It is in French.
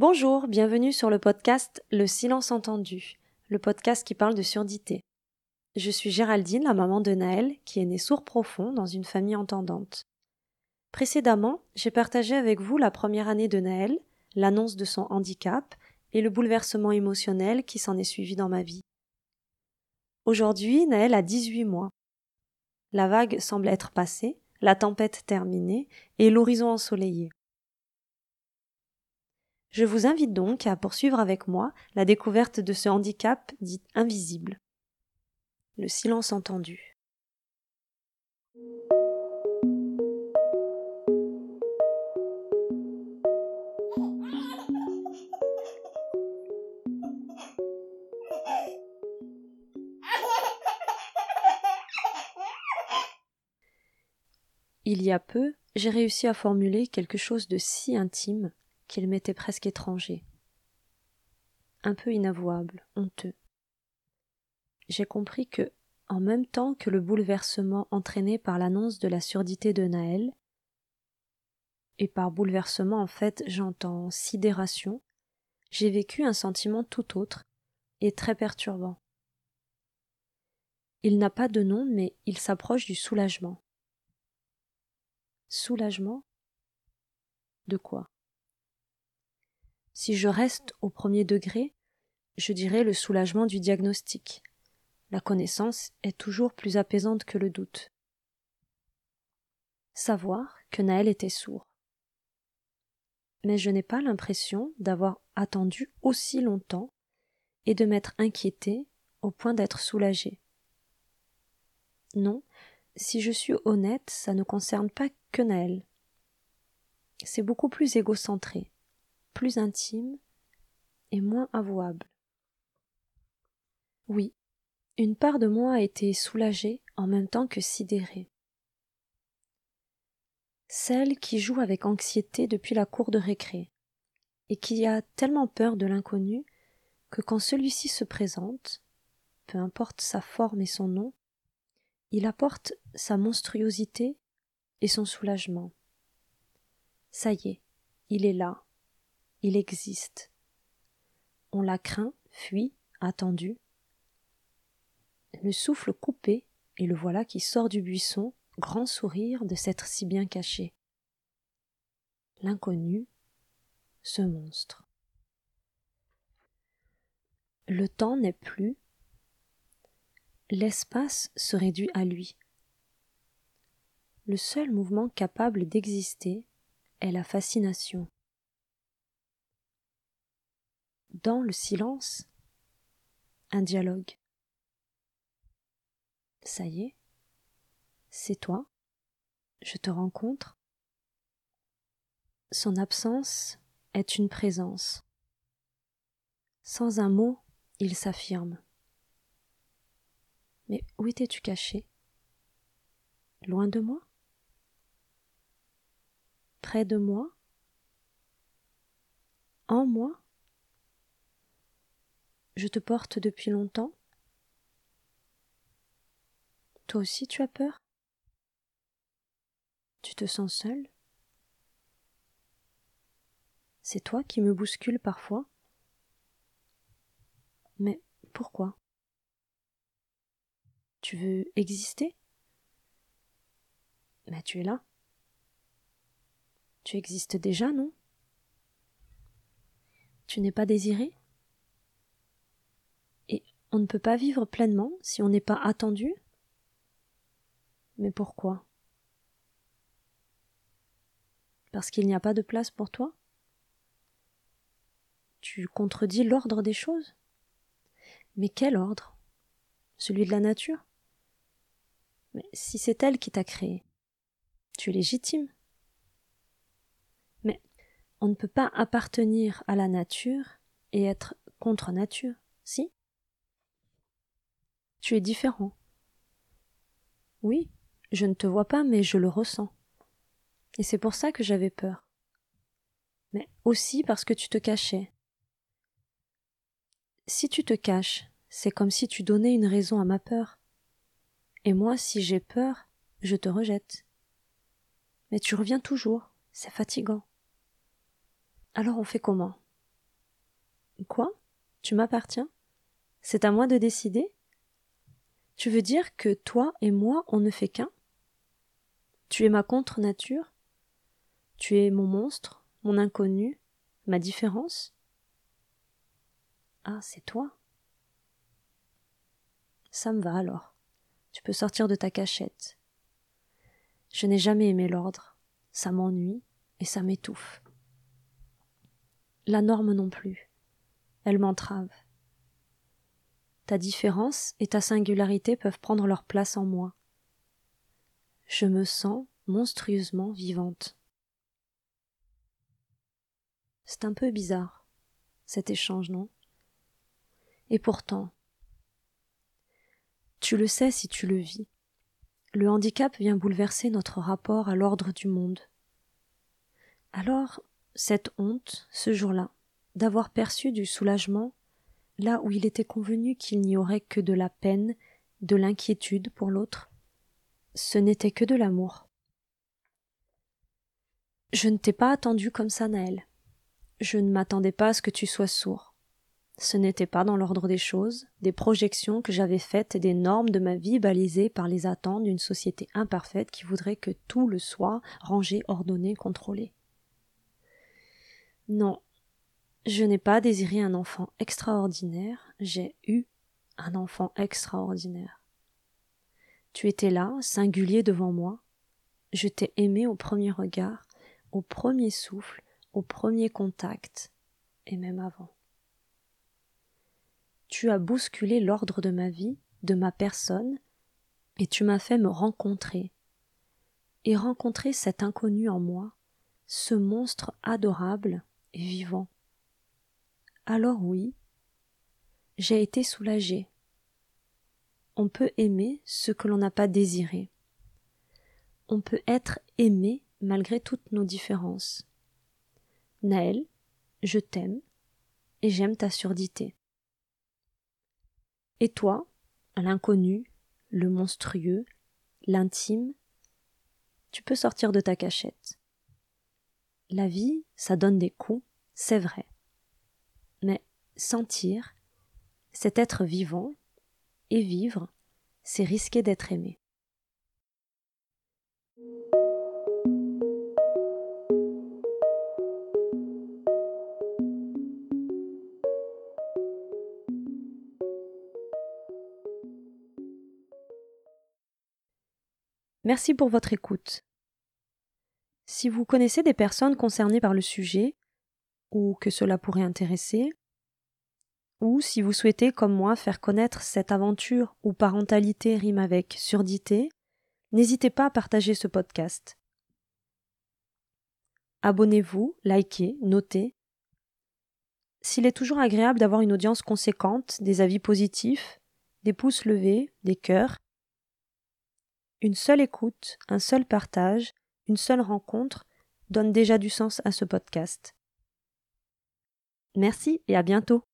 Bonjour, bienvenue sur le podcast Le silence entendu, le podcast qui parle de surdité. Je suis Géraldine, la maman de Naël, qui est née sourd profond dans une famille entendante. Précédemment, j'ai partagé avec vous la première année de Naël, l'annonce de son handicap et le bouleversement émotionnel qui s'en est suivi dans ma vie. Aujourd'hui, Naël a 18 mois. La vague semble être passée, la tempête terminée et l'horizon ensoleillé. Je vous invite donc à poursuivre avec moi la découverte de ce handicap dit invisible. Le silence entendu. Il y a peu, j'ai réussi à formuler quelque chose de si intime qu'il m'était presque étranger. Un peu inavouable, honteux. J'ai compris que, en même temps que le bouleversement entraîné par l'annonce de la surdité de Naël, et par bouleversement en fait j'entends sidération, j'ai vécu un sentiment tout autre et très perturbant. Il n'a pas de nom, mais il s'approche du soulagement. Soulagement? De quoi? Si je reste au premier degré, je dirais le soulagement du diagnostic. La connaissance est toujours plus apaisante que le doute. Savoir que Naël était sourd. Mais je n'ai pas l'impression d'avoir attendu aussi longtemps et de m'être inquiété au point d'être soulagé. Non, si je suis honnête, ça ne concerne pas que Naël. C'est beaucoup plus égocentré plus intime et moins avouable. Oui, une part de moi a été soulagée en même temps que sidérée. Celle qui joue avec anxiété depuis la cour de récré, et qui a tellement peur de l'inconnu que quand celui-ci se présente, peu importe sa forme et son nom, il apporte sa monstruosité et son soulagement. Ça y est, il est là, il existe. On l'a craint, fuit, attendu. Le souffle coupé, et le voilà qui sort du buisson, grand sourire de s'être si bien caché. L'inconnu, ce monstre. Le temps n'est plus, l'espace se réduit à lui. Le seul mouvement capable d'exister est la fascination dans le silence, un dialogue. Ça y est, c'est toi, je te rencontre. Son absence est une présence. Sans un mot, il s'affirme. Mais où étais-tu caché? Loin de moi? Près de moi? En moi? Je te porte depuis longtemps. Toi aussi tu as peur? Tu te sens seul C'est toi qui me bouscule parfois. Mais pourquoi? Tu veux exister? Mais tu es là. Tu existes déjà, non? Tu n'es pas désiré on ne peut pas vivre pleinement si on n'est pas attendu. Mais pourquoi? Parce qu'il n'y a pas de place pour toi? Tu contredis l'ordre des choses? Mais quel ordre? Celui de la nature? Mais si c'est elle qui t'a créé, tu es légitime. Mais on ne peut pas appartenir à la nature et être contre nature, si? Tu es différent. Oui, je ne te vois pas, mais je le ressens. Et c'est pour ça que j'avais peur. Mais aussi parce que tu te cachais. Si tu te caches, c'est comme si tu donnais une raison à ma peur. Et moi, si j'ai peur, je te rejette. Mais tu reviens toujours, c'est fatigant. Alors on fait comment? Quoi? Tu m'appartiens? C'est à moi de décider? Tu veux dire que toi et moi, on ne fait qu'un? Tu es ma contre-nature? Tu es mon monstre, mon inconnu, ma différence? Ah, c'est toi? Ça me va alors. Tu peux sortir de ta cachette. Je n'ai jamais aimé l'ordre. Ça m'ennuie et ça m'étouffe. La norme non plus. Elle m'entrave. Ta différence et ta singularité peuvent prendre leur place en moi. Je me sens monstrueusement vivante. C'est un peu bizarre, cet échange, non? Et pourtant, tu le sais si tu le vis. Le handicap vient bouleverser notre rapport à l'ordre du monde. Alors, cette honte, ce jour-là, d'avoir perçu du soulagement là où il était convenu qu'il n'y aurait que de la peine, de l'inquiétude pour l'autre, ce n'était que de l'amour. Je ne t'ai pas attendu comme ça, Naël. Je ne m'attendais pas à ce que tu sois sourd. Ce n'était pas dans l'ordre des choses, des projections que j'avais faites et des normes de ma vie balisées par les attentes d'une société imparfaite qui voudrait que tout le soit rangé, ordonné, contrôlé. Non, je n'ai pas désiré un enfant extraordinaire, j'ai eu un enfant extraordinaire. Tu étais là, singulier devant moi. Je t'ai aimé au premier regard, au premier souffle, au premier contact, et même avant tu as bousculé l'ordre de ma vie, de ma personne, et tu m'as fait me rencontrer, et rencontrer cet inconnu en moi, ce monstre adorable et vivant. Alors oui, j'ai été soulagée. On peut aimer ce que l'on n'a pas désiré. On peut être aimé malgré toutes nos différences. Naël, je t'aime et j'aime ta surdité. Et toi, l'inconnu, le monstrueux, l'intime, tu peux sortir de ta cachette. La vie, ça donne des coups, c'est vrai. Mais sentir, c'est être vivant, et vivre, c'est risquer d'être aimé. Merci pour votre écoute. Si vous connaissez des personnes concernées par le sujet, ou que cela pourrait intéresser, ou si vous souhaitez, comme moi, faire connaître cette aventure où parentalité rime avec surdité, n'hésitez pas à partager ce podcast. Abonnez-vous, likez, notez. S'il est toujours agréable d'avoir une audience conséquente, des avis positifs, des pouces levés, des cœurs, une seule écoute, un seul partage, une seule rencontre donne déjà du sens à ce podcast. Merci et à bientôt.